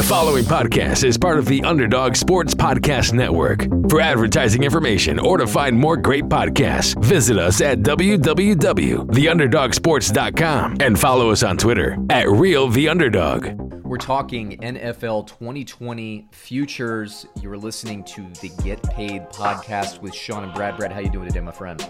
The following podcast is part of the Underdog Sports Podcast Network. For advertising information or to find more great podcasts, visit us at www.theunderdogsports.com and follow us on Twitter at Real The Underdog. We're talking NFL 2020 futures. You're listening to the Get Paid podcast with Sean and Brad. Brad, how you doing today, my friend?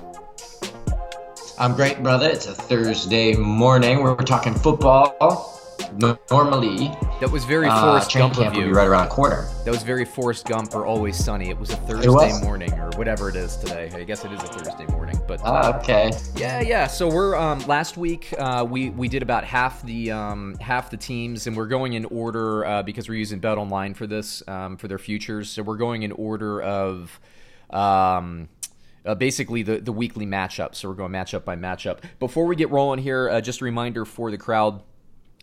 I'm great, brother. It's a Thursday morning. We're talking football. Normally, that was very uh, Forrest uh, Gump of you. right around quarter. That was very Forrest Gump or Always Sunny. It was a Thursday was? morning or whatever it is today. I guess it is a Thursday morning. But uh, okay. Yeah, yeah. So we're um, last week uh, we we did about half the um, half the teams, and we're going in order uh, because we're using Bet Online for this um, for their futures. So we're going in order of. Um, uh, basically the, the weekly matchup. So we're going matchup by matchup. Before we get rolling here, uh, just a reminder for the crowd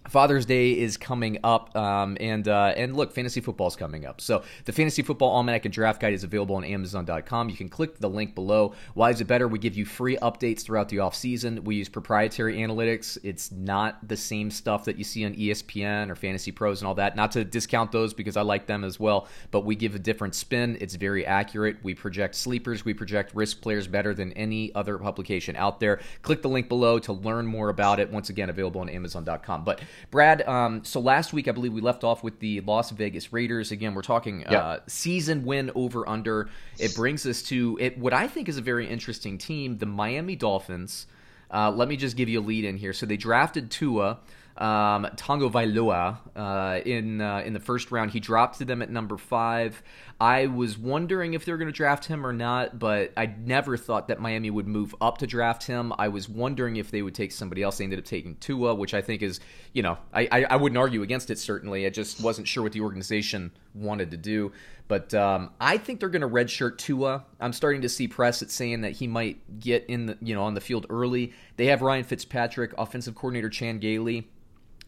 Father's Day is coming up, um, and uh, and look, fantasy football is coming up. So the Fantasy Football Almanac and Draft Guide is available on Amazon.com. You can click the link below. Why is it better? We give you free updates throughout the off season. We use proprietary analytics. It's not the same stuff that you see on ESPN or Fantasy Pros and all that. Not to discount those because I like them as well, but we give a different spin. It's very accurate. We project sleepers. We project risk players better than any other publication out there. Click the link below to learn more about it. Once again, available on Amazon.com. But Brad, um, so last week I believe we left off with the Las Vegas Raiders. Again, we're talking yep. uh, season win over under. It brings us to it. What I think is a very interesting team, the Miami Dolphins. Uh, let me just give you a lead in here. So they drafted Tua um, Tagovailoa uh, in uh, in the first round. He dropped to them at number five. I was wondering if they were going to draft him or not, but I never thought that Miami would move up to draft him. I was wondering if they would take somebody else. They ended up taking Tua, which I think is, you know, I, I, I wouldn't argue against it, certainly. I just wasn't sure what the organization wanted to do. But um, I think they're going to redshirt Tua. I'm starting to see press that's saying that he might get in the, you know, on the field early. They have Ryan Fitzpatrick, offensive coordinator Chan Gailey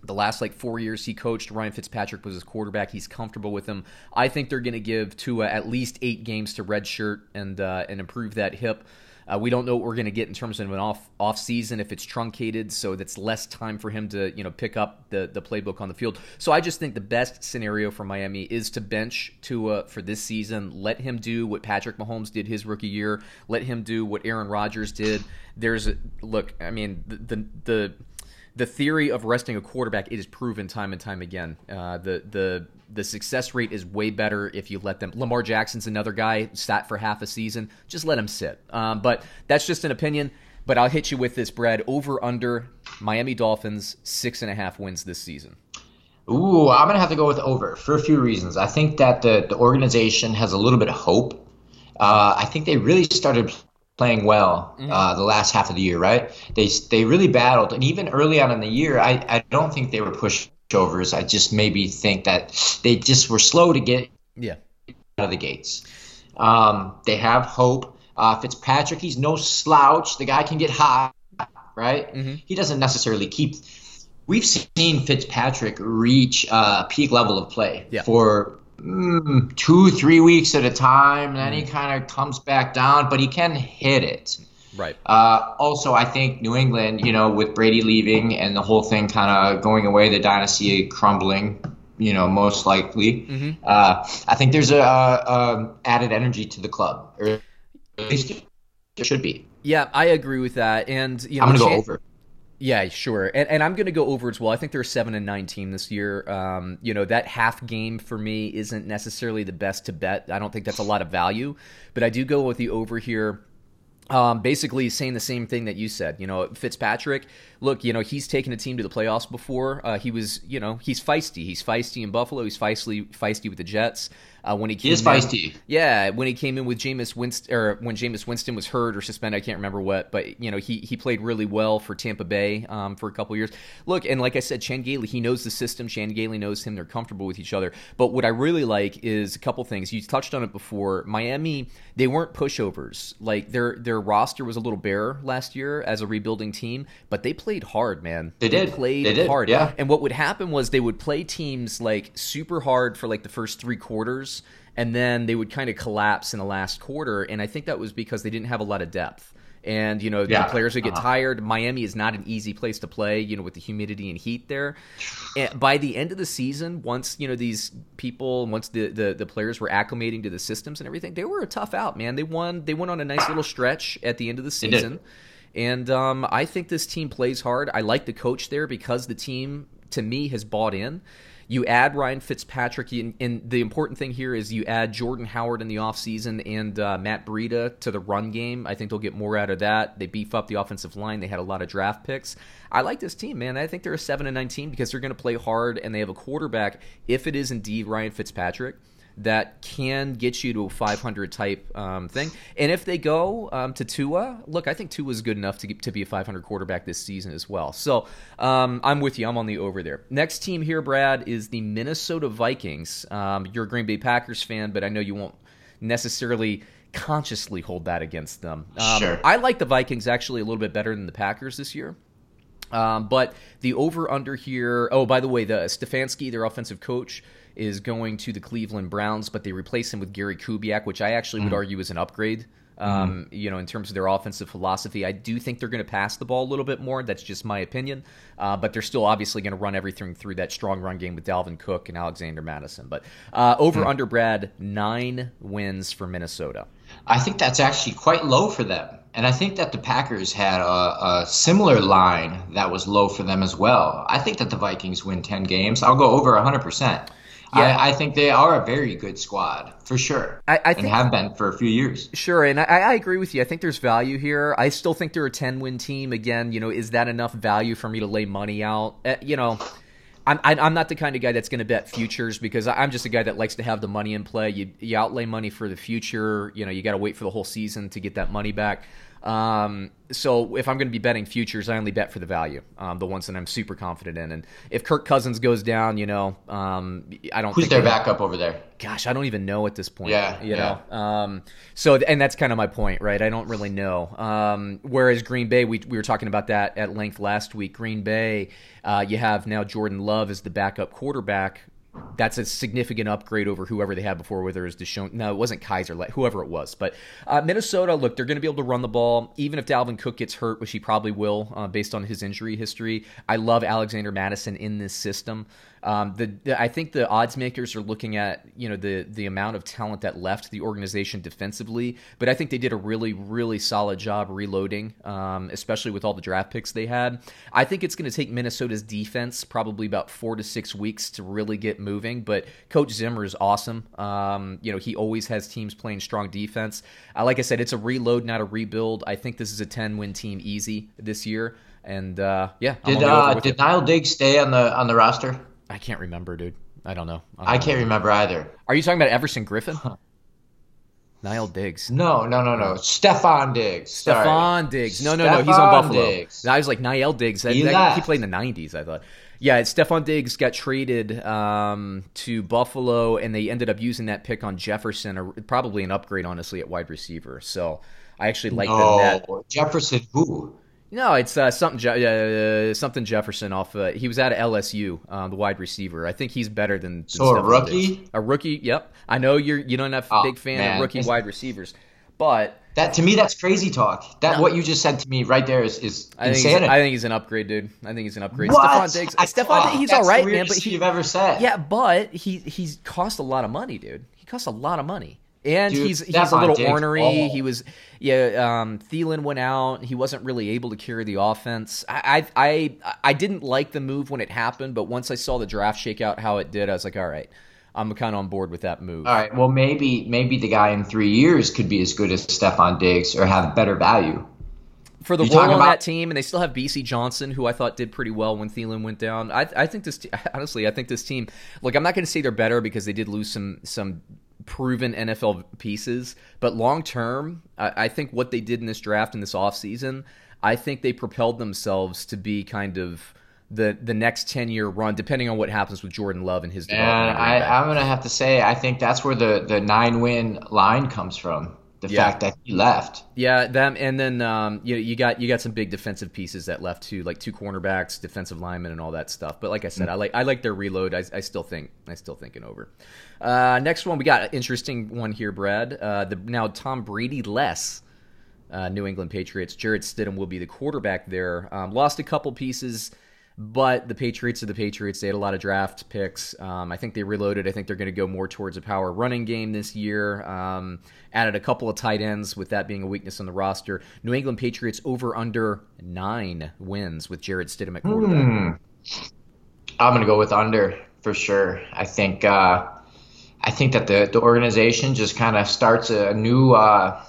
the last like four years he coached, Ryan Fitzpatrick was his quarterback. He's comfortable with him. I think they're going to give Tua at least eight games to redshirt and uh, and improve that hip. Uh, we don't know what we're going to get in terms of an off off season if it's truncated, so that's less time for him to you know pick up the the playbook on the field. So I just think the best scenario for Miami is to bench Tua for this season. Let him do what Patrick Mahomes did his rookie year. Let him do what Aaron Rodgers did. There's a look. I mean the the, the the theory of resting a quarterback it is proven time and time again. Uh, the the the success rate is way better if you let them. Lamar Jackson's another guy sat for half a season. Just let him sit. Um, but that's just an opinion. But I'll hit you with this, Brad. Over under Miami Dolphins six and a half wins this season. Ooh, I'm gonna have to go with over for a few reasons. I think that the the organization has a little bit of hope. Uh, I think they really started playing well mm-hmm. uh, the last half of the year, right? They they really battled, and even early on in the year, I, I don't think they were pushovers. I just maybe think that they just were slow to get yeah out of the gates. Um, they have hope. Uh, Fitzpatrick, he's no slouch. The guy can get hot, right? Mm-hmm. He doesn't necessarily keep. We've seen Fitzpatrick reach uh, peak level of play yeah. for mm, two, three weeks at a time. And then he mm. kind of comes back down, but he can hit it. Right. Uh, also, I think New England, you know, with Brady leaving and the whole thing kind of going away, the dynasty crumbling, you know, most likely. Mm-hmm. Uh, I think there's a, a, added energy to the club, or at least there should be. Yeah, I agree with that. And you know, I'm gonna go over. Yeah, sure. And, and I'm going to go over as well. I think they're seven and nine team this year. Um, you know that half game for me isn't necessarily the best to bet. I don't think that's a lot of value, but I do go with the over here. Um, basically saying the same thing that you said. You know, Fitzpatrick. Look, you know he's taken a team to the playoffs before. Uh, he was, you know, he's feisty. He's feisty in Buffalo. He's feisty, feisty with the Jets. Uh, when he came he is feisty. In, yeah, when he came in with Jameis Winston, or when Jameis Winston was hurt or suspended, I can't remember what, but you know he he played really well for Tampa Bay um, for a couple years. Look, and like I said, Chan Gailey, he knows the system. Chan Gailey knows him. They're comfortable with each other. But what I really like is a couple things. You touched on it before. Miami, they weren't pushovers. Like their their roster was a little bare last year as a rebuilding team, but they played hard, man. They, they did. Played they did. hard. Yeah. And what would happen was they would play teams like super hard for like the first three quarters and then they would kind of collapse in the last quarter. And I think that was because they didn't have a lot of depth. and you know Yeah. the players would get Uh-huh. tired. Miami is not an easy place to play, you know, with the humidity and heat there. And by the end of the season, once you know these people, once the, the the players were acclimating to the systems and everything, they were a tough out, man. They won. They went on a nice little stretch at the end of the season. And um, I think this team plays hard. I like the coach there because the team, to me, has bought in. You add Ryan Fitzpatrick, and, and the important thing here is you add Jordan Howard in the offseason and uh, Matt Breida to the run game. I think they'll get more out of that. They beef up the offensive line. They had a lot of draft picks. I like this team, man. I think they're a 7 and 19 because they're going to play hard and they have a quarterback, if it is indeed Ryan Fitzpatrick that can get you to a 500 type um, thing. And if they go um, to Tua, look, I think Tua is good enough to get, to be a 500 quarterback this season as well. So um, I'm with you. I'm on the over there. Next team here, Brad, is the Minnesota Vikings. Um, you're a Green Bay Packers fan, but I know you won't necessarily consciously hold that against them. Um, Sure. I like the Vikings actually a little bit better than the Packers this year. Um, but the over under here. Oh, by the way, the Stefanski, their offensive coach, is going to the Cleveland Browns, but they replace him with Gary Kubiak, which I actually would argue is an upgrade. Um, You know, in terms of their offensive philosophy, I do think they're going to pass the ball a little bit more. That's just my opinion. Uh, but they're still obviously going to run everything through that strong run game with Dalvin Cook and Alexander Mattison. But uh, over under Brad nine wins for Minnesota. I think that's actually quite low for them. And I think that the Packers had a, a similar line that was low for them as well. I think that the Vikings win 10 games. I'll go over 100%. Yeah. I, I think they are a very good squad, for sure. I- I and have been for a few years. Sure, and I, I agree with you. I think there's value here. I still think they're a 10 win team. Again, you know, is that enough value for me to lay money out? Uh, you know, I'm, I- I'm not the kind of guy that's going to bet futures because I'm just a guy that likes to have the money in play. You, you outlay money for the future. You know, you got to wait for the whole season to get that money back. Um, so if I'm going to be betting futures, I only bet for the value, um, the ones that I'm super confident in. And if Kirk Cousins goes down, you know, um, I don't Who's think their backup over there? gosh, I don't even know at this point. Yeah, you yeah. know. Um, so, and that's kind of my point, right? I don't really know. Um, whereas Green Bay, we we were talking about that at length last week. Green Bay, uh, you have now Jordan Love as the backup quarterback. That's a significant upgrade over whoever they had before, whether it was DeShone. No, it wasn't Kizer, whoever it was. But uh, Minnesota, look, they're going to be able to run the ball, even if Dalvin Cook gets hurt, which he probably will, uh, based on his injury history. I love Alexander Mattison in this system. Um, the, the I think the odds makers are looking at you know the the amount of talent that left the organization defensively, but I think they did a really really solid job reloading, um, especially with all the draft picks they had. I think it's going to take Minnesota's defense probably about four to six weeks to really get moving, but Coach Zimmer is awesome. Um, you know he always has teams playing strong defense. Uh, like I said, it's a reload, not a rebuild. I think this is a ten win team easy this year, and uh, yeah, I'm Did on the over uh, did it. Niall Diggs stay on the on the roster? I can't remember, dude. I don't know. don't I can't remember either. Are you talking about Everson Griffen? Niall Diggs. No, no, no, no. Stefon Diggs. Stefon Diggs. No, no, no. He's on Buffalo. Diggs. I was like Niall Diggs. That, He that- he played in the '90s. I thought. Yeah, Stefon Diggs got traded um, to Buffalo, and they ended up using that pick on Jefferson, or probably an upgrade, honestly, at wide receiver. So I actually like Oh, that. Jefferson who? No, it's uh, something Je- uh, something Jefferson off. Uh, he was out of LSU, uh, the wide receiver. I think he's better than, than So a rookie? A rookie. Yep. I know you're you don't have a Oh, big fan man. of rookie It's- wide receivers, but That to me, that's crazy talk. That No. what you just said to me right there is, is I think insanity. I think he's an upgrade, dude. I think he's an upgrade. what? Stefon Diggs. I- Stefon oh, Diggs, he's all right, man. But he, you've ever said. yeah, but he he's cost a lot of money, dude. He costs a lot of money. And Dude, he's he's a little Diggs, ornery. oh. He was yeah. Um, Thielen went out. He wasn't really able to carry the offense. I, I I I didn't like the move when it happened, but once I saw the draft shakeout how it did, I was like, all right, I'm kind of on board with that move. All right. Well, maybe maybe the guy in three years could be as good as Stefon Diggs or have better value. for the You role on about- that team, and they still have Bisi Johnson, who I thought did pretty well when Thielen went down. I, I think this, te- honestly, I think this team. Look, I'm not going to say they're better because they did lose some some proven NFL pieces, but long term, I, I think what they did in this draft in this offseason, I think they propelled themselves to be kind of. The, the next 10 year run, depending on what happens with Jordan Love and his And development. at I, I'm gonna have to say, I think that's where the the nine win line comes from. The Yeah. fact that he left. Yeah, them, and then um, you you got you got some big defensive pieces that left too, like two cornerbacks, defensive linemen, and all that stuff. But like I said, I like I like their reload. I, I still think I still think it over. Uh, next one, we got an interesting one here, Brad. Uh, the now Tom Brady less uh, New England Patriots. Jarrett Stidham will be the quarterback there. Um, lost a couple pieces, but the Patriots are the Patriots. They had a lot of draft picks. Um, I think they reloaded. I think they're going to go more towards a power running game this year. Um, added a couple of tight ends, with that being a weakness on the roster. New England Patriots over under nine wins with Jarrett Stidham at quarterback. Hmm. I'm going to go with under for sure. I think. Uh, I think that the, the organization just kind of starts a new uh,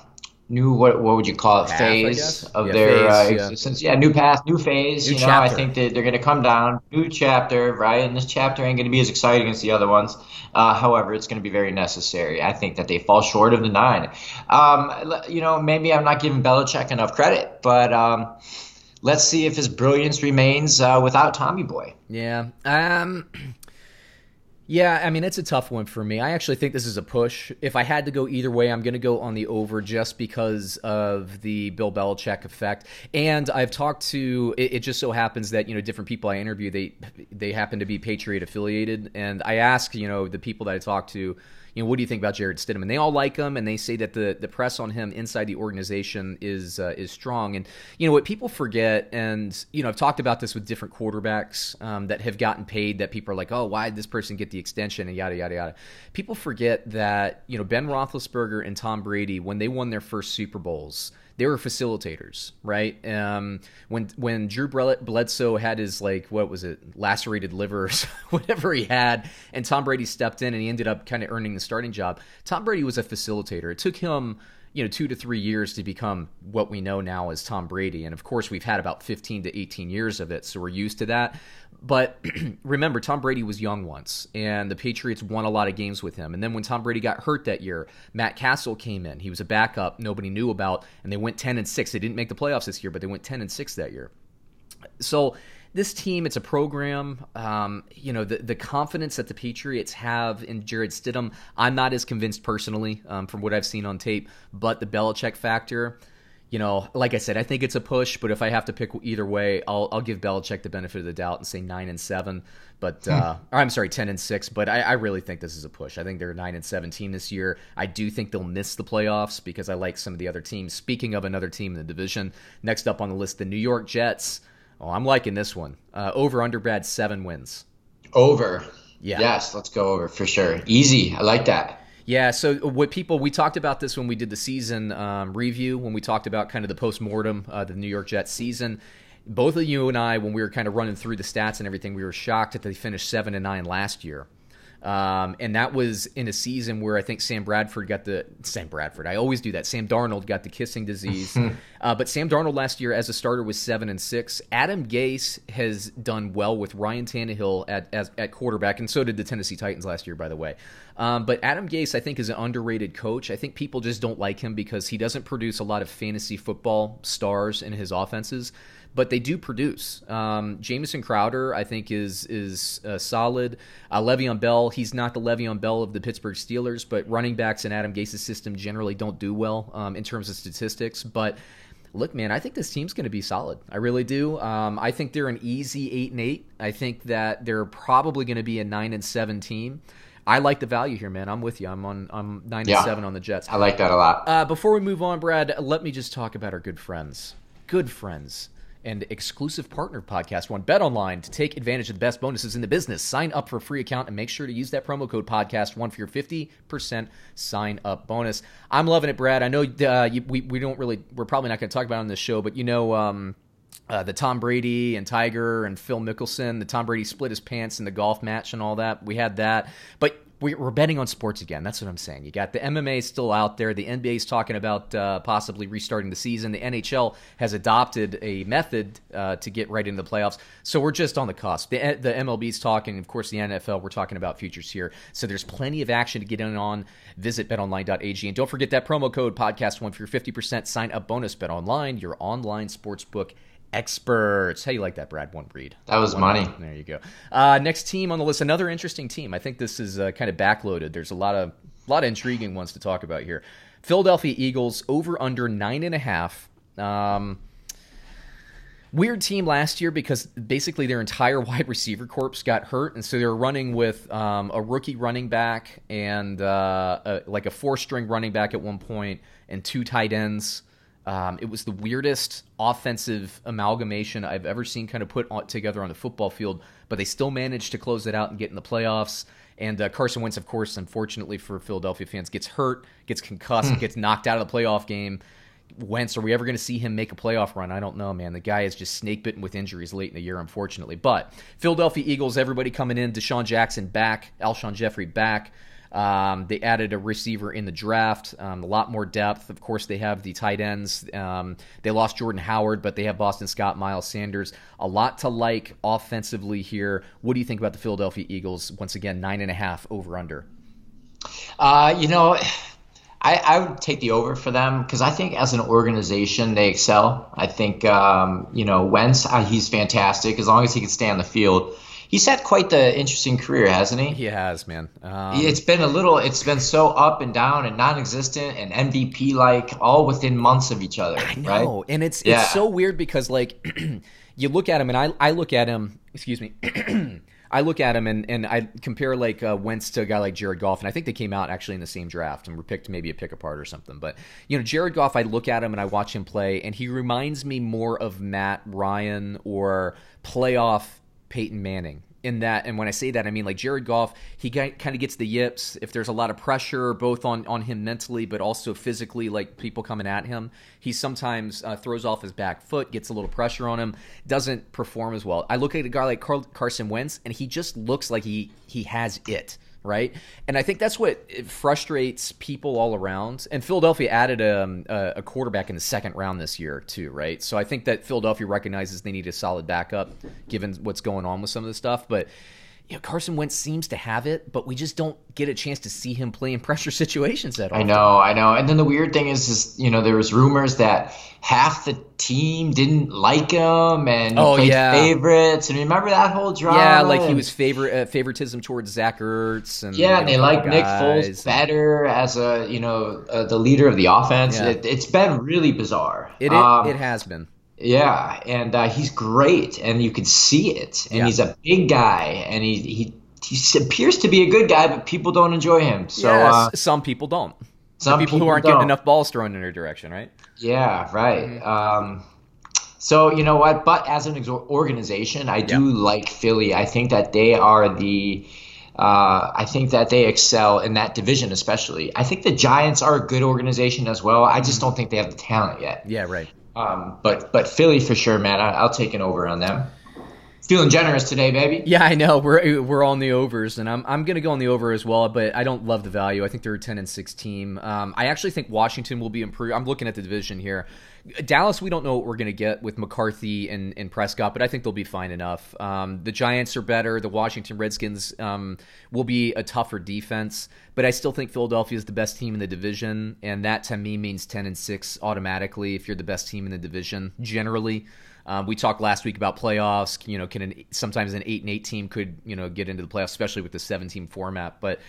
new what what would you call it path, phase of yeah, their phase, uh, existence. Yeah. yeah. new path, new phase. New you know, chapter. I think that they're going to come down, new chapter, right? And this chapter ain't going to be as exciting as the other ones. Uh, however, it's going to be very necessary. I think that they fall short of the nine. Um, you know, maybe I'm not giving Belichick enough credit, but. Um, let's see if his brilliance remains uh, without Tommy Boy. Yeah. Um, yeah, I mean, it's a tough one for me. I actually think this is a push. If I had to go either way, I'm going to go on the over just because of the Bill Belichick effect. And I've talked to, it, it just so happens that, you know, different people I interview, they, they happen to be Patriot affiliated. And I ask, you know, the people that I talk to, you know, what do you think about Jarrett Stidham? And they all like him, and they say that the the press on him inside the organization is uh, is strong. And you know what people forget, and you know, I've talked about this with different quarterbacks um, that have gotten paid. That people are like, oh, why did this person get the extension? And yada yada yada. People forget that you know Ben Roethlisberger and Tom Brady when they won their first Super Bowls they were facilitators, right? Um, when when Drew Bledsoe had his like what was it, lacerated liver, whatever he had, and Tom Brady stepped in and he ended up kind of earning the starting job. Tom Brady was a facilitator. It took him you know two to three years to become what we know now as Tom Brady, and of course we've had about 15 to 18 years of it, so we're used to that. But remember, Tom Brady was young once, and the Patriots won a lot of games with him. And then when Tom Brady got hurt that year, Matt Cassel came in. He was a backup nobody knew about, and they went 10 and 6. They didn't make the playoffs this year, but they went 10 and 6 that year. So this team, it's a program. Um, you know, the, the confidence that the Patriots have in Jarrett Stidham, I'm not as convinced personally um, from what I've seen on tape, but the Belichick factor – you know, like I said, I think it's a push, but if I have to pick either way, I'll I'll give Belichick the benefit of the doubt and say nine and seven. But hmm. uh, or I'm sorry, ten and six. But I, I, really think this is a push. I think they're nine and seventeen this year. I do think they'll miss the playoffs because I like some of the other teams. Speaking of another team in the division, next up on the list, the New York Jets. Oh, I'm liking this one. Uh, over under Brad seven wins. Over. Yeah. Yes, let's go over for sure. Easy. I like that. Yeah. So what people we talked about this when we did the season um, review when we talked about kind of the post mortem uh, the New York Jets season. Both of you and I, when we were kind of running through the stats and everything, we were shocked that they finished seven and nine last year. Um, and that was in a season where I think Sam Bradford got the Sam Bradford. I always do that. Sam Darnold got the kissing disease, uh, but Sam Darnold last year as a starter was seven and six. Adam Gase has done well with Ryan Tannehill at as, at quarterback, and so did the Tennessee Titans last year, by the way. Um, but Adam Gase, I think, is an underrated coach. I think people just don't like him because he doesn't produce a lot of fantasy football stars in his offenses but they do produce. Um, Jamison Crowder, I think, is is uh, solid. Uh, Le'Veon Bell, he's not the Le'Veon Bell of the Pittsburgh Steelers, but running backs in Adam Gase's system generally don't do well um, in terms of statistics. But look, man, I think this team's going to be solid. I really do. Um, I think they're an easy eight and eight. I think that they're probably going to be a nine and seven team. I like the value here, man. I'm with you. I'm on. I'm nine yeah, and seven on the Jets. I like that a lot. Uh, before we move on, Brad, let me just talk about our good friends. Good friends and exclusive partner podcast one bet online to take advantage of the best bonuses in the business sign up for a free account and make sure to use that promo code podcast one for your 50% sign up bonus i'm loving it brad i know uh, you, we, we don't really we're probably not going to talk about it on this show but you know um, uh, the Tom Brady and Tiger and Phil Mickelson, the Tom Brady split his pants in the golf match and all that. We had that. But we're betting on sports again. That's what I'm saying. You got the MMA still out there. The NBA is talking about uh, possibly restarting the season. The NHL has adopted a method uh, to get right into the playoffs. So we're just on the cusp. The, the MLB is talking. Of course, the NFL, we're talking about futures here. So there's plenty of action to get in on. Visit betonline.ag. And don't forget that promo code podcast1 for your 50% sign up bonus. BetOnline, your online sportsbook experts. How you like that, Brad? One breed. That was One money. There you go. Uh, next team on the list, another interesting team. I think this is uh, kind of backloaded. There's a lot of a lot of intriguing ones to talk about here. Philadelphia Eagles over under nine and a half. Um, weird team last year because basically their entire wide receiver corps got hurt, and so they were running with um, a rookie running back and uh, a, like a four string running back at one point and two tight ends. Um, it was the weirdest offensive amalgamation I've ever seen kind of put on, together on the football field, but they still managed to close it out and get in the playoffs. And uh, Carson Wentz, of course, unfortunately for Philadelphia fans, gets hurt, gets concussed, gets knocked out of the playoff game. Wentz, are we ever going to see him make a playoff run? I don't know, man. The guy is just snake bitten with injuries late in the year, unfortunately. But Philadelphia Eagles, everybody coming in. DeSean Jackson back, Alshon Jeffery back. Um, they added a receiver in the draft, um, a lot more depth. Of course, they have the tight ends. Um, they lost Jordan Howard, but they have Boston Scott, Miles Sanders. A lot to like offensively here. What do you think about the Philadelphia Eagles? Once again, nine and a half over under. Uh, you know, I, I would take the over for them because I think as an organization they excel. I think um, you know Wentz, uh, he's fantastic as long as he can stay on the field. He's had quite the interesting career, hasn't he? He has, man. Um, it's been a little. It's been so up and down and non-existent and MVP like, all within months of each other. I know, right? and it's yeah. it's so weird because like you look at him and I I look at him. Excuse me. I look at him and, and I compare like uh, Wentz to a guy like Jared Goff, and I think they came out actually in the same draft and were picked maybe a pick apart or something. But you know, Jared Goff, I look at him and I watch him play, and he reminds me more of Matt Ryan or playoff Peyton Manning. In that and when i say that i mean like jared goff he kind of gets the yips if there's a lot of pressure both on on him mentally but also physically like people coming at him. He sometimes uh, throws off his back foot gets a little pressure on him doesn't perform as well. I look at a guy like Carl, carson wentz and he just looks like he he has it right? And I think that's what frustrates people all around. And Philadelphia added um, a, a, quarterback in the second round this year too, right? So I think that Philadelphia recognizes they need a solid backup given what's going on with some of the stuff. But you know, Carson Wentz seems to have it, but we just don't get a chance to see him play in pressure situations at all. I know, I know. And then the weird thing is, is you know, there was rumors that half the team didn't like him and oh, yeah. favorites. And remember that whole drama? Yeah, like he was favor uh, favoritism towards Zach Ertz. And, yeah, and they like Nick Foles better as a you know uh, the leader of the offense. Yeah. It, has been really bizarre. It it, um, it has been. Yeah, and uh, he's great, and you can see it. And yeah. he's a big guy, and he he he appears to be a good guy, but people don't enjoy him. So yes, uh, some people don't. Some people, people, who aren't don't. getting enough balls thrown in their direction, right? Yeah, right. Mm-hmm. Um, so you know what? But as an organization, I do yeah. like Philly. I think that they are the. Uh, I think that they excel in that division, especially. I think the Giants are a good organization as well. I just mm-hmm. don't think they have the talent yet. Yeah, right. Um, but but Philly for sure, man. I, will take an over on them. Feeling generous today, baby. Yeah, I know. We're we're on the overs, and I'm I'm gonna go on the over as well. But I don't love the value. I think they're a ten and six team. Um, I actually think Washington will be improved. I'm looking at the division here. Dallas, we don't know what we're going to get with McCarthy and, and Prescott, but I think they'll be fine enough. Um, the Giants are better. The Washington Redskins um, will be a tougher defense, but I still think Philadelphia is the best team in the division, and that to me means ten and six automatically if you're the best team in the division generally. Um, we talked last week about playoffs. You know, can an, sometimes an eight and eight team could you know get into the playoffs, especially with the seven team format, but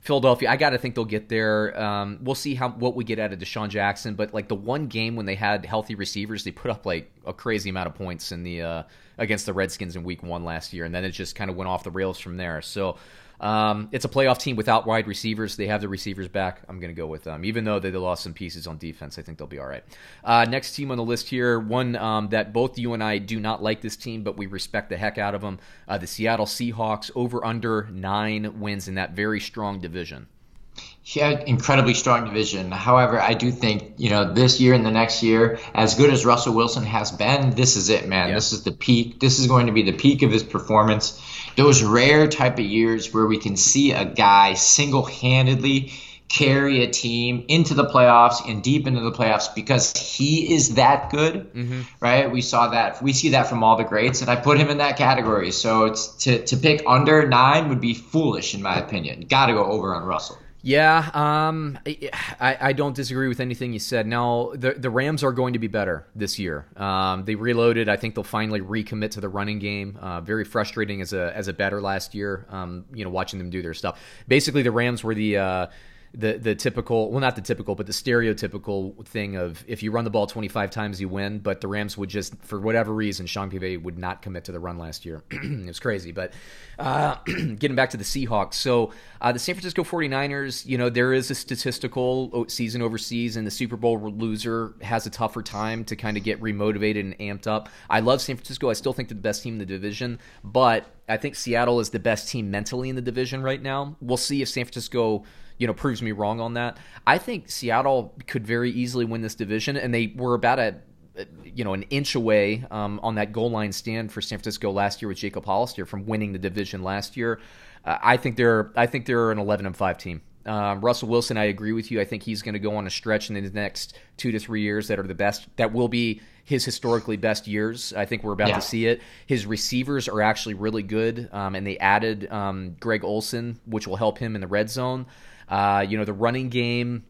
Philadelphia, I got to think they'll get there. Um, we'll see how what we get out of DeSean Jackson, but like the one game when they had healthy receivers, they put up like a crazy amount of points in the uh, against the Redskins in Week One last year, and then it just kind of went off the rails from there. So um, it's a playoff team without wide receivers. They have the receivers back. I'm going to go with them. Even though they lost some pieces on defense, I think they'll be all right. Uh, next team on the list here, one um, that both you and I do not like this team, but we respect the heck out of them. Uh, the Seattle Seahawks over under nine wins in that very strong division. Yeah, incredibly strong division. However, I do think, you know, this year and the next year, as good as Russell Wilson has been, this is it, man. This is the peak. This is going to be the peak of his performance. Those rare type of years where we can see a guy single handedly carry a team into the playoffs and deep into the playoffs because he is that good, mm-hmm. right? We saw that. We see that from all the greats, and I put him in that category. So it's to, to pick under nine would be foolish, in my opinion. Got to go over on Russell. Yeah, um, I, I don't disagree with anything you said. Now, the the Rams are going to be better this year. Um, they reloaded. I think they'll finally recommit to the running game. Uh, very frustrating as a as a better last year. Um, you know, watching them do their stuff. Basically, the Rams were the uh, the the typical well not the typical but the stereotypical thing of if you run the ball 25 times you win but the Rams would just for whatever reason Sean Payet would not commit to the run last year. It was crazy but uh, getting back to the Seahawks. So uh, the San Francisco 49ers you know there is a statistical season overseas and the Super Bowl loser has a tougher time to kind of get remotivated and amped up. I love San Francisco. I still think they're the best team in the division but I think Seattle is the best team mentally in the division right now. We'll see if San Francisco you know proves me wrong on that. I think Seattle could very easily win this division, and they were about a you know an inch away um, on that goal line stand for San Francisco last year with Jacob Hollister from winning the division last year. Uh, I think they're I think they're an 11 and 5 team. Um, Russell Wilson, I agree with you. I think he's going to go on a stretch in the next two to three years that are the best. That will be his historically best years. I think we're about yeah. to see it. His receivers are actually really good, um, and they added um, Greg Olsen, which will help him in the red zone. Uh, you know, the running game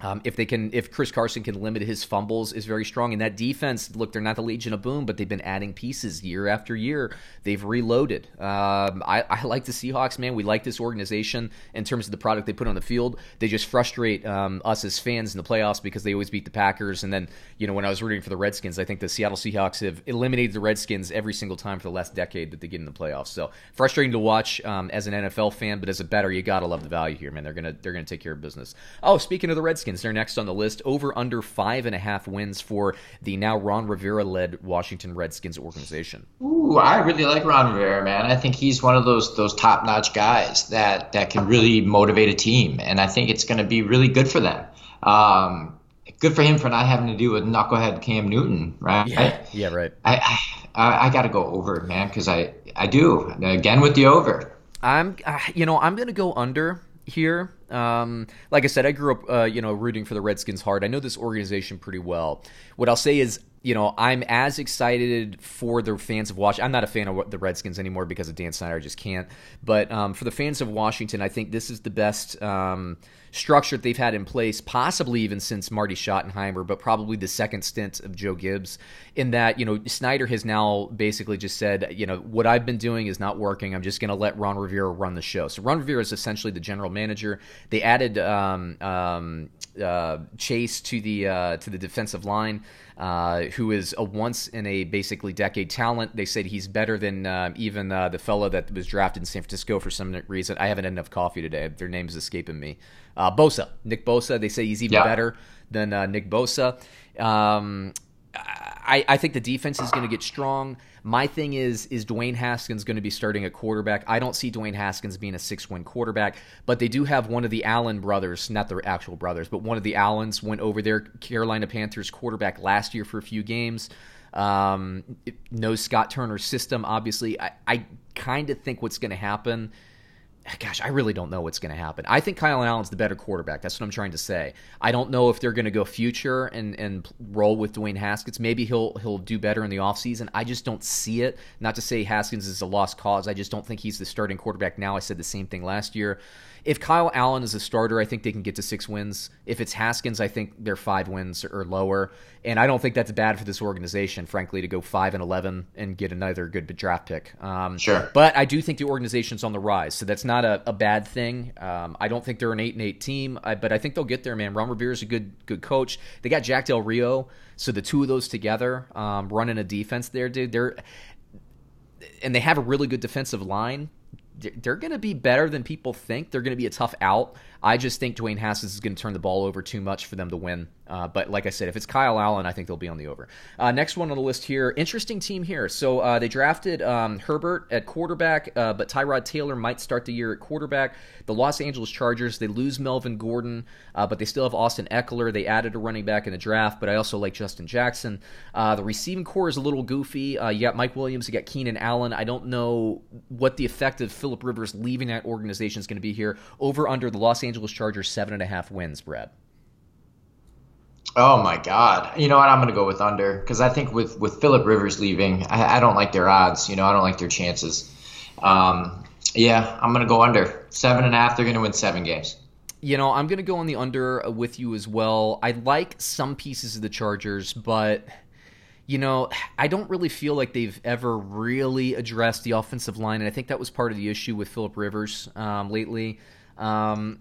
um, if they can, if Chris Carson can limit his fumbles, is very strong. And that defense, look, they're not the Legion of Boom, but they've been adding pieces year after year. They've reloaded. Um, I, I, like the Seahawks, man. We like this organization in terms of the product they put on the field. They just frustrate um, us as fans in the playoffs because they always beat the Packers. And then, you know, when I was rooting for the Redskins, I think the Seattle Seahawks have eliminated the Redskins every single time for the last decade that they get in the playoffs. So frustrating to watch um, as an NFL fan, but as a better, you gotta love the value here, man. They're gonna they're gonna take care of business. Oh, speaking of the Redskins. Redskins. They're next on the list. Over under five and a half wins for the now Ron Rivera led Washington Redskins organization. Ooh, I really like Ron Rivera, man. I think he's one of those those top notch guys that that can really motivate a team, and I think it's going to be really good for them. Um, good for him for not having to deal with knucklehead Cam Newton, right? Yeah, yeah right. I I, I got to go over, man, because I I do again with the over. I'm, uh, you know, I'm going to go under here. Um, like I said, I grew up, uh, you know, rooting for the Redskins hard. I know this organization pretty well. What I'll say is, you know, I'm as excited for the fans of Washington. I'm not a fan of the Redskins anymore because of Dan Snyder. I just can't. But um, for the fans of Washington, I think this is the best. Um, structure that they've had in place, possibly even since Marty Schottenheimer, but probably the second stint of Joe Gibbs. In that, you know, Snyder has now basically just said, you know, what I've been doing is not working. I'm just going to let Ron Rivera run the show. So Ron Rivera is essentially the general manager. They added um, um, uh, Chase to the uh, to the defensive line. Uh, who is a once in a basically decade talent. They said he's better than uh, even uh, the fellow that was drafted in San Francisco for some reason. I haven't had enough coffee today. Their name is escaping me. Uh, Bosa, Nick Bosa. They say he's even yeah. better than uh, Nick Bosa. Um, I, I think the defense is going to get strong. My thing is, is Dwayne Haskins going to be starting at quarterback? I don't see Dwayne Haskins being a six-win quarterback, but they do have one of the Allen brothers, not the actual brothers, but one of the Allens went over their Carolina Panthers quarterback last year for a few games. Um, Scott Turner's system. Obviously, I, I kind of think what's going to happen gosh, I really don't know what's going to happen. I think Kyle Allen's the better quarterback. That's what I'm trying to say. I don't know if they're going to go future and, and roll with Dwayne Haskins. Maybe he'll he'll do better in the offseason. I just don't see it. Not to say Haskins is a lost cause. I just don't think he's the starting quarterback now. I said the same thing last year. If Kyle Allen is a starter, I think they can get to six wins. If it's Haskins, I think they're five wins or lower. And I don't think that's bad for this organization, frankly, to go five and eleven and get another good draft pick. Um, sure. But I do think the organization's on the rise, so that's not a, a bad thing. Um, I don't think they're an eight and eight team, I, but I think they'll get there, man. Ron Rivera is a good good coach. They got Jack Del Rio, so the two of those together, um, running a defense there, dude. They're and they have a really good defensive line they're going to be better than people think. They're going to be a tough out. I just think Dwayne Haskins is going to turn the ball over too much for them to win. Uh, but like I said, if it's Kyle Allen, I think they'll be on the over. Uh, next one on the list here, interesting team here. So uh, they drafted um, Herbert at quarterback, uh, but Tyrod Taylor might start the year at quarterback. The Los Angeles Chargers, they lose Melvin Gordon, uh, but they still have Austin Ekeler. They added a running back in the draft, but I also like Justin Jackson. Uh, the receiving core is a little goofy. you got Mike Williams, you got Keenan Allen. I don't know what the effect of Philip Rivers leaving that organization is going to be here. Over under the Los Angeles Chargers seven and a half wins, Brad. Oh my God! You know what? I'm going to go with under because I think with with Philip Rivers leaving, I, I, don't like their odds. You know, I don't like their chances. Um, yeah, I'm going to go under seven and a half. They're going to win seven games. You know, I'm going to go on the under with you as well. I like some pieces of the Chargers, but you know, I don't really feel like they've ever really addressed the offensive line, and I think that was part of the issue with Philip Rivers um, lately. Um,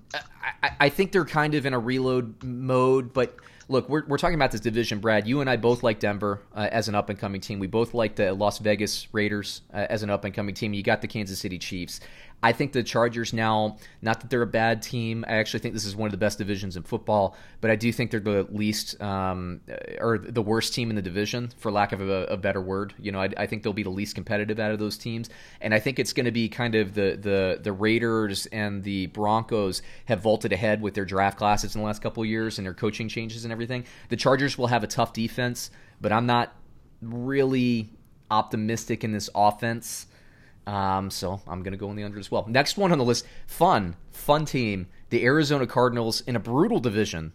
I, I think they're kind of in a reload mode, but look, we're, we're talking about this division, Brad. You and I both like Denver uh, as an up and coming team. We both like the Las Vegas Raiders uh, as an up and coming team. You got the Kansas City Chiefs. I think the Chargers now, not that they're a bad team. I actually think this is one of the best divisions in football, but I do think they're the least um, or the worst team in the division, for lack of a, a better word. You know, I, I, think they'll be the least competitive out of those teams, and I think it's going to be kind of the the the Raiders and the Broncos have vaulted ahead with their draft classes in the last couple years and their coaching changes and everything. The Chargers will have a tough defense, but I'm not really optimistic in this offense. Um, so I'm going to go in the under as well. Next one on the list, fun, fun team, the Arizona Cardinals in a brutal division.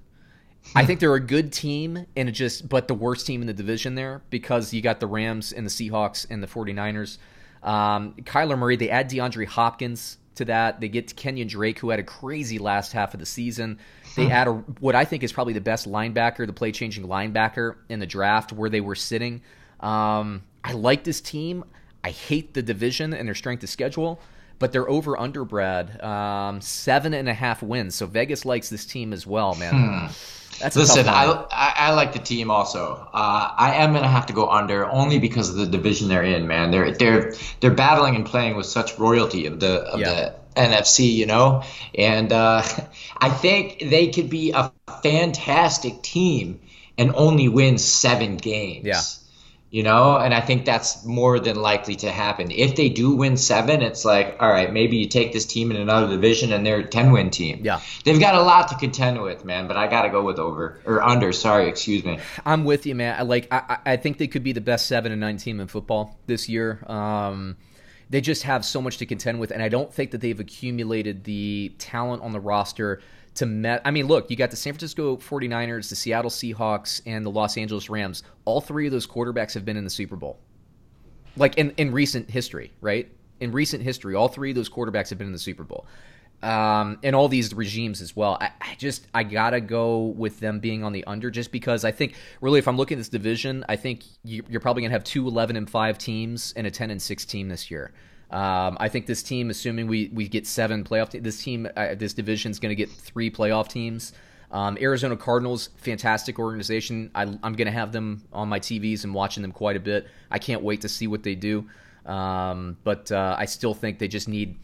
I think they're a good team and it just but the worst team in the division there because you got the Rams and the Seahawks and the 49ers. Um, Kyler Murray, they add DeAndre Hopkins to that. They get Kenyan Drake, who had a crazy last half of the season. They add a, what I think is probably the best linebacker, the play changing linebacker in the draft where they were sitting. Um, I like this team. I hate the division and their strength of schedule, but they're over under Brad um, seven and a half wins. So Vegas likes this team as well, man. Hmm. That's Listen, I, I, I like the team also. Uh, I am gonna have to go under only because of the division they're in, man. They're they're they're battling and playing with such royalty of the of yeah. the NFC, you know, and uh, I think they could be a fantastic team and only win seven games. Yeah you know? And i think that's more than likely to happen. If they do win seven it's like all right maybe you take this team in another division and they're a 10 win team. Yeah. They've got a lot to contend with man but i gotta go with over or under sorry excuse me. I'm with you man. I like i, I think they could be the best seven and nine team in football this year. Um they just have so much to contend with and i don't think that they've accumulated the talent on the roster to met. I mean, look, you got the San Francisco 49ers, the Seattle Seahawks, and the Los Angeles Rams. All three of those quarterbacks have been in the Super Bowl. Like in, in recent history, right? In recent history, all three of those quarterbacks have been in the Super Bowl. Um, and all these regimes as well. I, I, just I gotta go with them being on the under just because I think really if I'm looking at this division, I think you, are probably gonna have two 11 and five teams and a 10 and six team this year. Um, I think this team, assuming we, we get seven playoff, te- this team, uh, this division is going to get three playoff teams. Um, Arizona Cardinals, fantastic organization. I, am going to have them on my TVs and watching them quite a bit. I can't wait to see what they do. Um, but uh, I still think they just need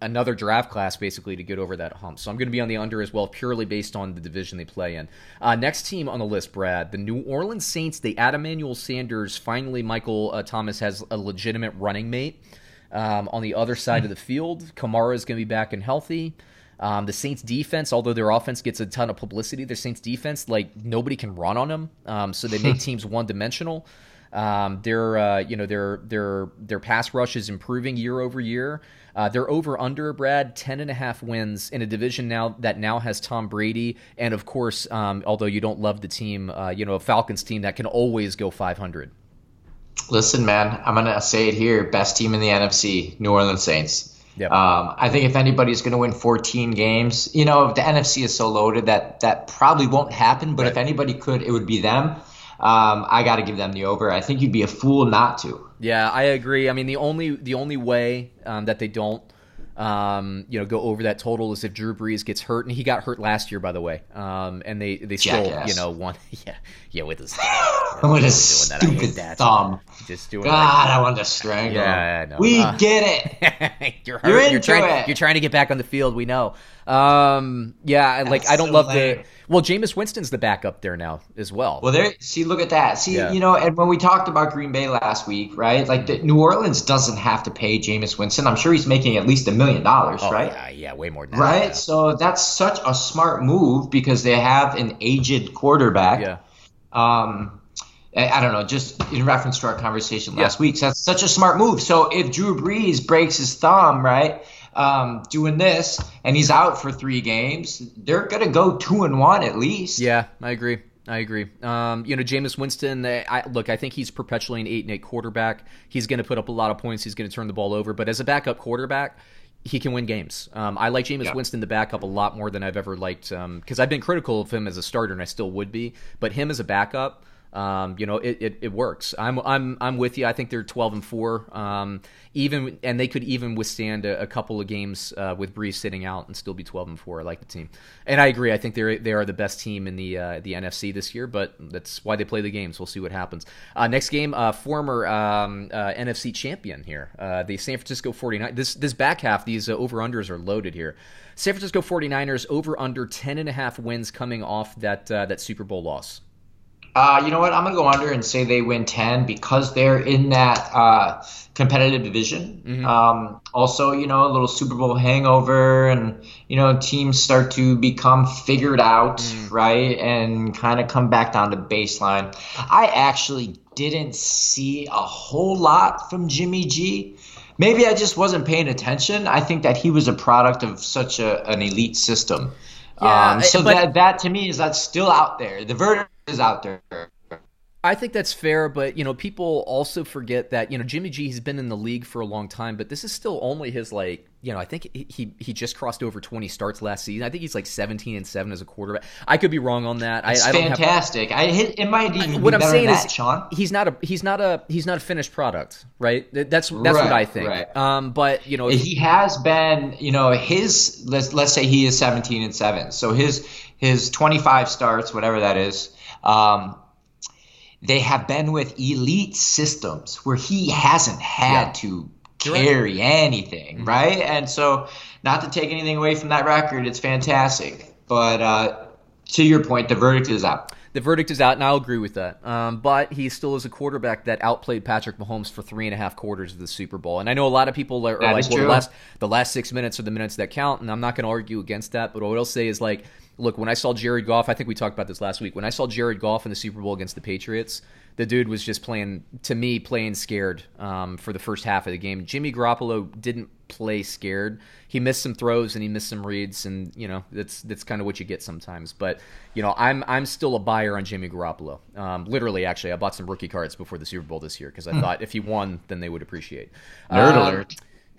another draft class basically to get over that hump. So I'm going to be on the under as well, purely based on the division they play in. Uh, next team on the list, Brad, the New Orleans Saints. They add Emmanuel Sanders. Finally, Michael uh, Thomas has a legitimate running mate. Um, on the other side of the field, Kamara is going to be back and healthy. Um, the Saints defense, although their offense gets a ton of publicity, their Saints defense, like nobody can run on them, um, so they make teams one dimensional. Um, their uh, you know their their their pass rush is improving year over year. Uh, they're over under Brad ten and a half wins in a division now that now has Tom Brady and of course, um, although you don't love the team, uh, you know a Falcons team that can always go five hundred. Listen, man, I'm gonna say it here: best team in the NFC, New Orleans Saints. Yep. Um, I think if anybody's going to win 14 games, you know, the NFC is so loaded that that probably won't happen. But right. if anybody could, it would be them. Um, I got to give them the over. I think you'd be a fool not to. Yeah, I agree. I mean, the only the only way um, that they don't um, you know, go over that total is if Drew Brees gets hurt, and he got hurt last year, by the way. Um, and they they still, Jackass. you know, won. Yeah, yeah, with his with his stupid thumb. Just doing. God, I want to strangle. Yeah, no. we uh, get it. you're hurt. You're, into you're trying, it. You're trying to get back on the field. We know. Um, yeah, like I don't so love lame. the. Well, Jameis Winston's the backup there now as well. Well, there. See, look at that. See, yeah. you know, and when we talked about Green Bay last week, right? Like the, New Orleans doesn't have to pay Jameis Winston. I'm sure he's making at least a million dollars, oh, right? Yeah, yeah, way more than that. Right. So that's such a smart move because they have an aged quarterback. Yeah. Um. I don't know, just in reference to our conversation last yeah. week. So that's such a smart move. So if Drew Brees breaks his thumb, right, um, doing this, and he's out for three games, they're gonna go two and one at least. Yeah, I agree. I agree. Um, you know, Jameis Winston. I, look, I think he's perpetually an eight and eight quarterback. He's going to put up a lot of points. He's going to turn the ball over. But as a backup quarterback, he can win games. Um, I like Jameis yeah. Winston the backup a lot more than I've ever liked because um, I've been critical of him as a starter, and I still would be. But him as a backup, um, you know, it, it, it, works. I'm I'm I'm with you. I think they're 12 and four. Um, even and they could even withstand a, a couple of games uh, with Brees sitting out and still be 12 and four. I like the team, and I agree. I think they they are the best team in the uh, the NFC this year. But that's why they play the games. We'll see what happens. Uh, next game, uh, former um, uh, NFC champion here, uh, the San Francisco 49. This this back half, these over unders are loaded here. San Francisco 49ers over under 10 and a half wins coming off that that Super Bowl loss. Uh, you know what? I'm gonna go under and say they win ten because they're in that uh, competitive division. Mm-hmm. Um, also, you know, a little Super Bowl hangover, and you know, teams start to become figured out, mm. right, and kind of come back down to baseline. I actually didn't see a whole lot from Jimmy G. Maybe I just wasn't paying attention. I think that he was a product of such a, an elite system. Yeah, um, so but, that that to me is that's still out there. The verdict is out there. I think that's fair, but you know, people also forget that you know Jimmy G has been in the league for a long time, but this is still only his like you know I think he he just crossed over twenty starts last season. I think he's like seventeen and seven as a quarterback. I could be wrong on that. It's I, I fantastic. Have, I it might even what I'm saying that, is Sean. He's not a he's not a he's not a finished product, right? That's that's right, what I think. Right. Um, but you know he has been you know his let's let's say he is seventeen and seven, so his his twenty five starts, whatever that is um, they have been with elite systems where he hasn't had yeah. to carry anything, mm-hmm. right? And so, not to take anything away from that record, it's fantastic. But uh, to your point, the verdict is out. The verdict is out, and I'll agree with that. Um, but he still is a quarterback that outplayed Patrick Mahomes for three and a half quarters of the Super Bowl. And I know a lot of people are, are like, well, the last, the last six minutes are the minutes that count, and I'm not going to argue against that. But what I'll say is, like, look, when I saw Jared Goff, I think we talked about this last week. When I saw Jared Goff in the Super Bowl against the Patriots, the dude was just playing, to me, playing scared um, for the first half of the game. Jimmy Garoppolo didn't play scared. He missed some throws and he missed some reads, and you know that's that's kind of what you get sometimes. But you know, I'm I'm still a buyer on Jimmy Garoppolo. Um, literally, actually, I bought some rookie cards before the Super Bowl this year because I hmm. thought if he won, then they would appreciate. Nerd um, alert.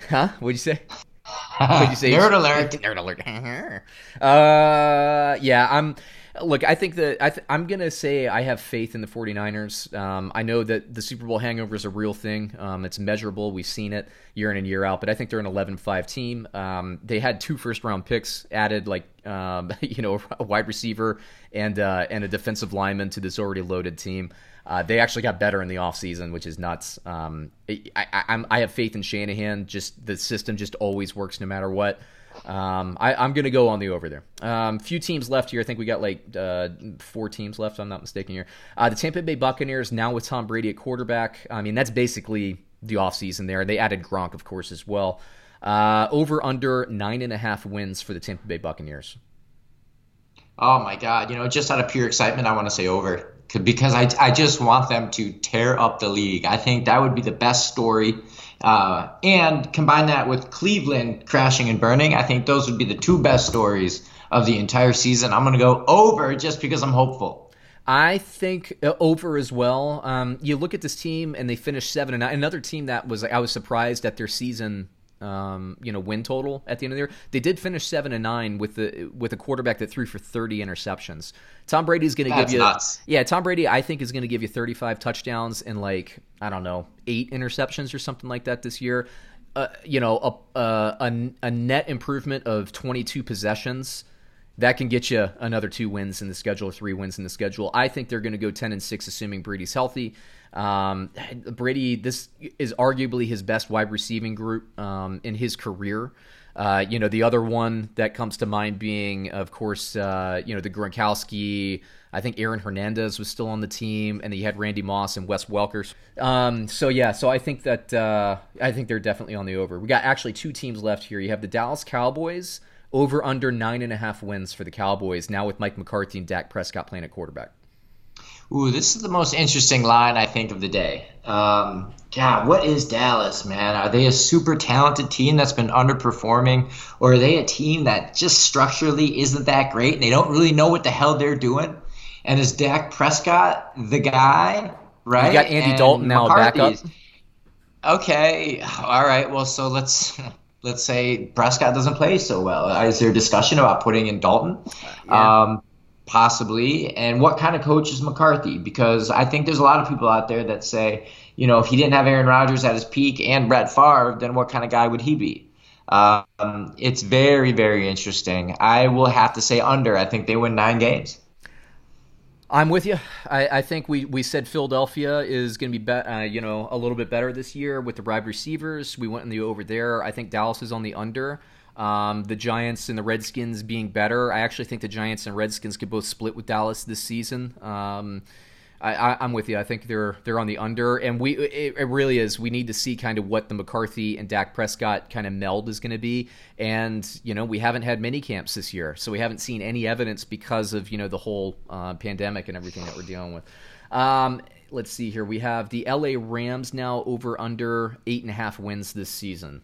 Huh? What'd you say? What'd you say? Nerd alert. Nerd alert. uh, yeah, I'm. Look, I think that I th- I'm going to say I have faith in the 49ers. Um, I know that the Super Bowl hangover is a real thing. Um, it's measurable. We've seen it year in and year out, but I think they're an 11-5 team. Um, they had two first-round picks added, like um, you know, a wide receiver and uh, and a defensive lineman to this already loaded team. Uh, they actually got better in the offseason, which is nuts. Um, I, I, I, have faith in Shanahan. Just the system just always works no matter what. Um, I, am going to go on the over there. Um, few teams left here. I think we got like uh, four teams left. I'm not mistaken here. Uh, the Tampa Bay Buccaneers now with Tom Brady at quarterback. I mean, that's basically the offseason there. They added Gronk, of course, as well. Uh, over under nine and a half wins for the Tampa Bay Buccaneers. Oh my God! You know, just out of pure excitement, I want to say over because I, I just want them to tear up the league. I think that would be the best story. Uh, and combine that with Cleveland crashing and burning, I think those would be the two best stories of the entire season. I'm going to go over just because I'm hopeful. I think uh, over as well. Um, you look at this team and they finished seven and nine. Another team that was I was surprised at their season um, you know, win total at the end of the year. They did finish seven and nine with the with a quarterback that threw for thirty interceptions. Tom Brady's going to give you, nuts. yeah. Tom Brady, I think, is going to give you thirty five touchdowns and like I don't know eight interceptions or something like that this year. Uh, you know, a, a a net improvement of twenty two possessions that can get you another two wins in the schedule, or three wins in the schedule. I think they're going to go ten and six, assuming Brady's healthy. Um, Brady, this is arguably his best wide receiving group um, in his career. Uh, you know, the other one that comes to mind being, of course, uh, you know, the Gronkowski. I think Aaron Hernandez was still on the team, and you had Randy Moss and Wes Welkers. Um, so yeah, so I think that uh, I think they're definitely on the over. We got actually two teams left here. You have the Dallas Cowboys over under nine and a half wins for the Cowboys now with Mike McCarthy and Dak Prescott playing at quarterback. Ooh, this is the most interesting line I think of the day. Um, God, what is Dallas, man? Are they a super talented team that's been underperforming, or are they a team that just structurally isn't that great and they don't really know what the hell they're doing? And is Dak Prescott the guy? Right? You got Andy and Dalton now back up. Okay, all right. Well, so let's let's say Prescott doesn't play so well. Is there a discussion about putting in Dalton? Yeah. Um, possibly. And what kind of coach is McCarthy? Because I think there's a lot of people out there that say, you know, if he didn't have Aaron Rodgers at his peak and Brett Favre, then what kind of guy would he be? Um, it's very, very interesting. I will have to say under. I think they win nine games. I'm with you. I, I, think we, we said Philadelphia is going to be, be uh, you know a little bit better this year with the wide receivers. We went in the over there. I think Dallas is on the under. Um, the Giants and the Redskins being better. I actually think the Giants and Redskins could both split with Dallas this season. Um, I, am with you. I think they're they're on the under, and we it, it, really is. We need to see kind of what the McCarthy and Dak Prescott kind of meld is going to be, and you know we haven't had many camps this year, so we haven't seen any evidence because of you know the whole uh, pandemic and everything that we're dealing with. Um, let's see here. We have the LA Rams now over under eight and a half wins this season.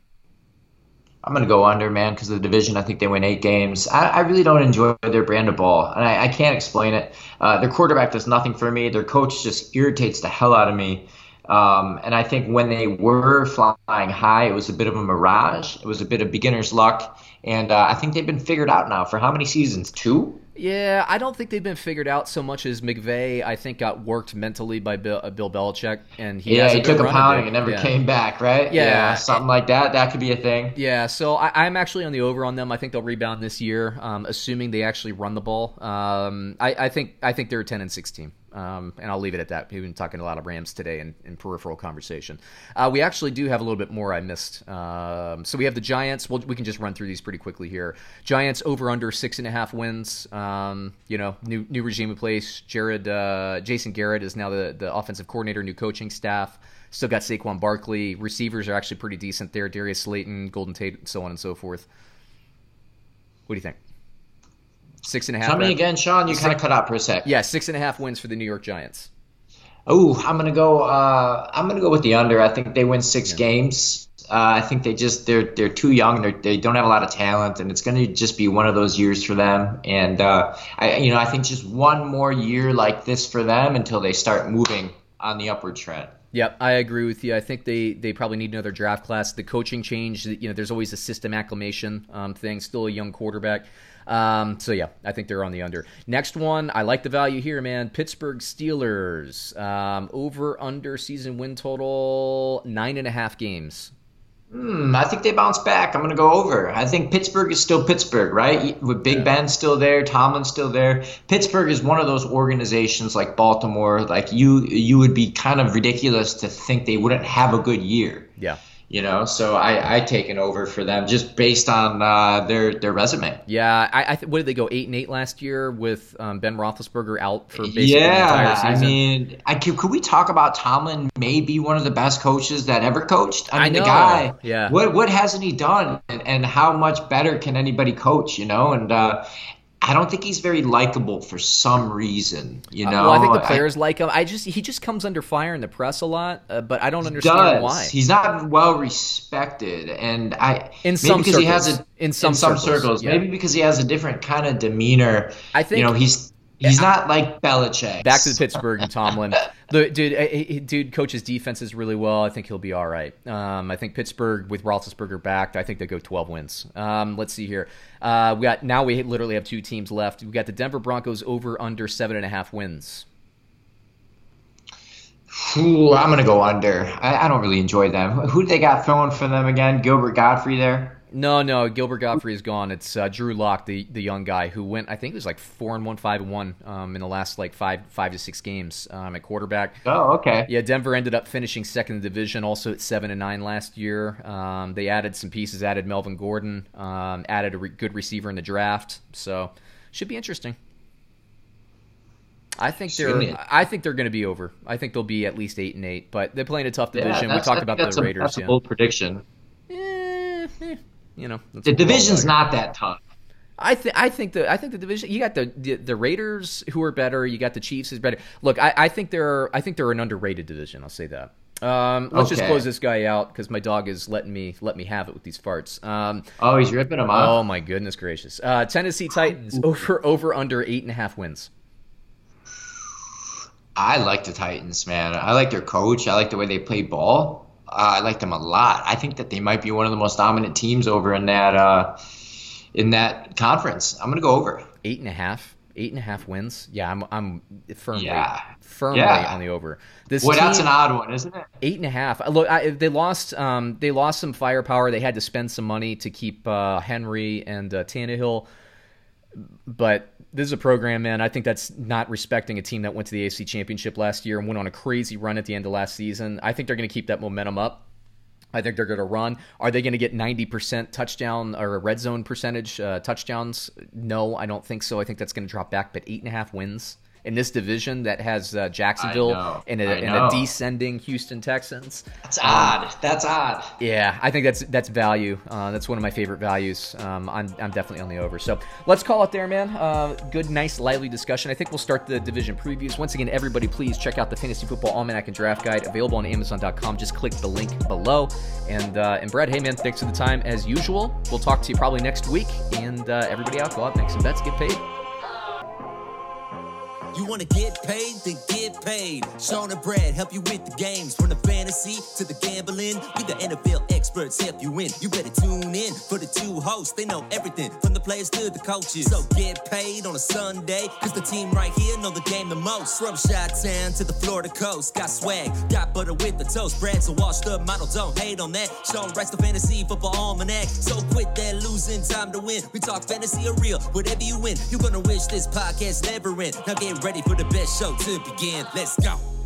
I'm going to go under, man, because of the division. I think they win eight games. I, I really don't enjoy their brand of ball, and I, I can't explain it. Uh, their quarterback does nothing for me. Their coach just irritates the hell out of me. Um, and I think when they were flying high, it was a bit of a mirage. It was a bit of beginner's luck. And uh, I think they've been figured out now for how many seasons? Two? Yeah, I don't think they've been figured out so much as McVay. I think got worked mentally by Bill, uh, Bill Belichick, and he yeah, he took a pounding and never yeah. came back, right? Yeah. yeah. something like that. That could be a thing. Yeah, so I, am actually on the over on them. I think they'll rebound this year, um, assuming they actually run the ball. Um, I, I, think I think they're a 10 and 6 team. Um, and I'll leave it at that. We've been talking a lot of Rams today in, in peripheral conversation. Uh, we actually do have a little bit more I missed. Um, so we have the Giants. We'll, we can just run through these pretty quickly here. Giants over under six and a half wins. Um, you know, new new regime in place. Jared uh, Jason Garrett is now the the offensive coordinator, new coaching staff. Still got Saquon Barkley. Receivers are actually pretty decent there. Darius Slayton, Golden Tate, and so on and so forth. What do you think? Six and a half. Tell me again, Sean. You kind of cut out for a sec. Yeah, six and a half wins for the New York Giants. Oh, I'm gonna go. Uh, I'm gonna go with the under. I think they win six yeah. games. Uh, I think they just they're they're too young. They're, they don't have a lot of talent, and it's going to just be one of those years for them. And uh, I, you know, I think just one more year like this for them until they start moving on the upward trend. Yep, I agree with you. I think they, they probably need another draft class. The coaching change, you know, there's always a system acclimation um, thing. Still a young quarterback. Um, so yeah, I think they're on the under. Next one, I like the value here, man. Pittsburgh Steelers um, over under season win total nine and a half games. Hmm, I think they bounce back. I'm going to go over. I think Pittsburgh is still Pittsburgh, right? With Big yeah. Ben still there, Tomlin still there. Pittsburgh is one of those organizations like Baltimore. Like you, you would be kind of ridiculous to think they wouldn't have a good year. Yeah. You know, so I I taken over for them just based on uh, their their resume. Yeah, I, I th- what did they go eight and eight last year with um, Ben Roethlisberger out for basically yeah, the entire season? I mean, I could, could we talk about Tomlin may be one of the best coaches that ever coached? I mean, I the guy, yeah. What what hasn't he done, and, and how much better can anybody coach? You know, and uh, I don't think he's very likable for some reason. You know, uh, well, I think the players I, like him. I just he just comes under fire in the press a lot, uh, but I don't understand does. why. He's not well respected, and I in some because circles. he has a in some, in some circles, circles yeah. maybe because he has a different kind of demeanor. I think you know he's He's not like Belichick. Back to the Pittsburgh and Tomlin. the, dude, dude coaches defenses really well. I think he'll be all right. Um, I think Pittsburgh with Roethlisberger back, I think they go 12 wins. Um, let's see here. Uh, we got now we literally have two teams left. We got the Denver Broncos over under seven and a half wins. Ooh, I'm gonna go under. I, I don't really enjoy them. Who they got throwing for them again? Gilbert Gottfried there. No, no, Gilbert Gottfried is gone. It's uh, Drew Lock, the the young guy who went. I think it was like four and one, five and one um, in the last like five five to six games um, at quarterback. Oh, okay. Yeah, Denver ended up finishing second in the division, also at seven and nine last year. Um, they added some pieces, added Melvin Gordon, um, added a re- good receiver in the draft, so should be interesting. I think they're. I think they're going to be over. I think they'll be at least eight and eight, but they're playing a tough division. Yeah, we talked about the Raiders. That's yeah. a bold prediction. Eh, eh you know, the division's not that tough. I think I think the I think the division you got the, the, the Raiders who are better. You got the Chiefs is better. Look, I, I think they're I think they're an underrated division. I'll say that. Um, let's okay. just close this guy out because my dog is letting me let me have it with these farts. Um, oh, he's ripping them off. Oh my goodness gracious! Uh, Tennessee Titans over over under eight and a half wins. I like the Titans, man. I like their coach. I like the way they play ball. Uh, I like them a lot. I think that they might be one of the most dominant teams over in that uh, in that conference. I'm gonna go over eight and a half. Eight and a half wins. Yeah, I'm I'm firmly Yeah. firmly Yeah. on the over. This Well, that's an odd one, isn't it? Eight and a half. Uh, Look, I, they lost. Um, they lost some firepower. They had to spend some money to keep uh, Henry and uh, Tannehill. But this is a program, man. I think that's not respecting a team that went to the AFC Championship last year and went on a crazy run at the end of last season. I think they're going to keep that momentum up. I think they're going to run. Are they going to get 90% touchdown or a red zone percentage uh, touchdowns? No, I don't think so. I think that's going to drop back. But eight and a half wins in this division that has uh, Jacksonville know. and, I a, and a descending Houston Texans. That's odd. That's odd. Yeah, I think that's that's value. Uh, that's one of my favorite values. Um, I'm, I'm definitely on the over. So let's call it there, man. Uh, good, nice, lively discussion. I think we'll start the division previews. Once again, everybody, please check out the Fantasy Football Almanac and Draft Guide available on Amazon.com. Just click the link below. And uh, and Brad, hey man, thanks for the time as usual. We'll talk to you probably next week. And uh, everybody out, go out, make some bets, get paid. You wanna get paid, then get paid. Sean and Brad help you with the games. From the fantasy to the gambling, we the NFL experts help you win. You better tune in for the two hosts. They know everything from the players to the coaches. So get paid on a Sunday, cause the team right here know the game the most. From Shot Town to the Florida coast, got swag, got butter with the toast. Brad's a washed up model, don't hate on that. Sean writes the fantasy football almanac. So quit that losing time to win. We talk fantasy or real, whatever you win. You're gonna wish this podcast never end. Now get ready for the best show to begin. Let's go.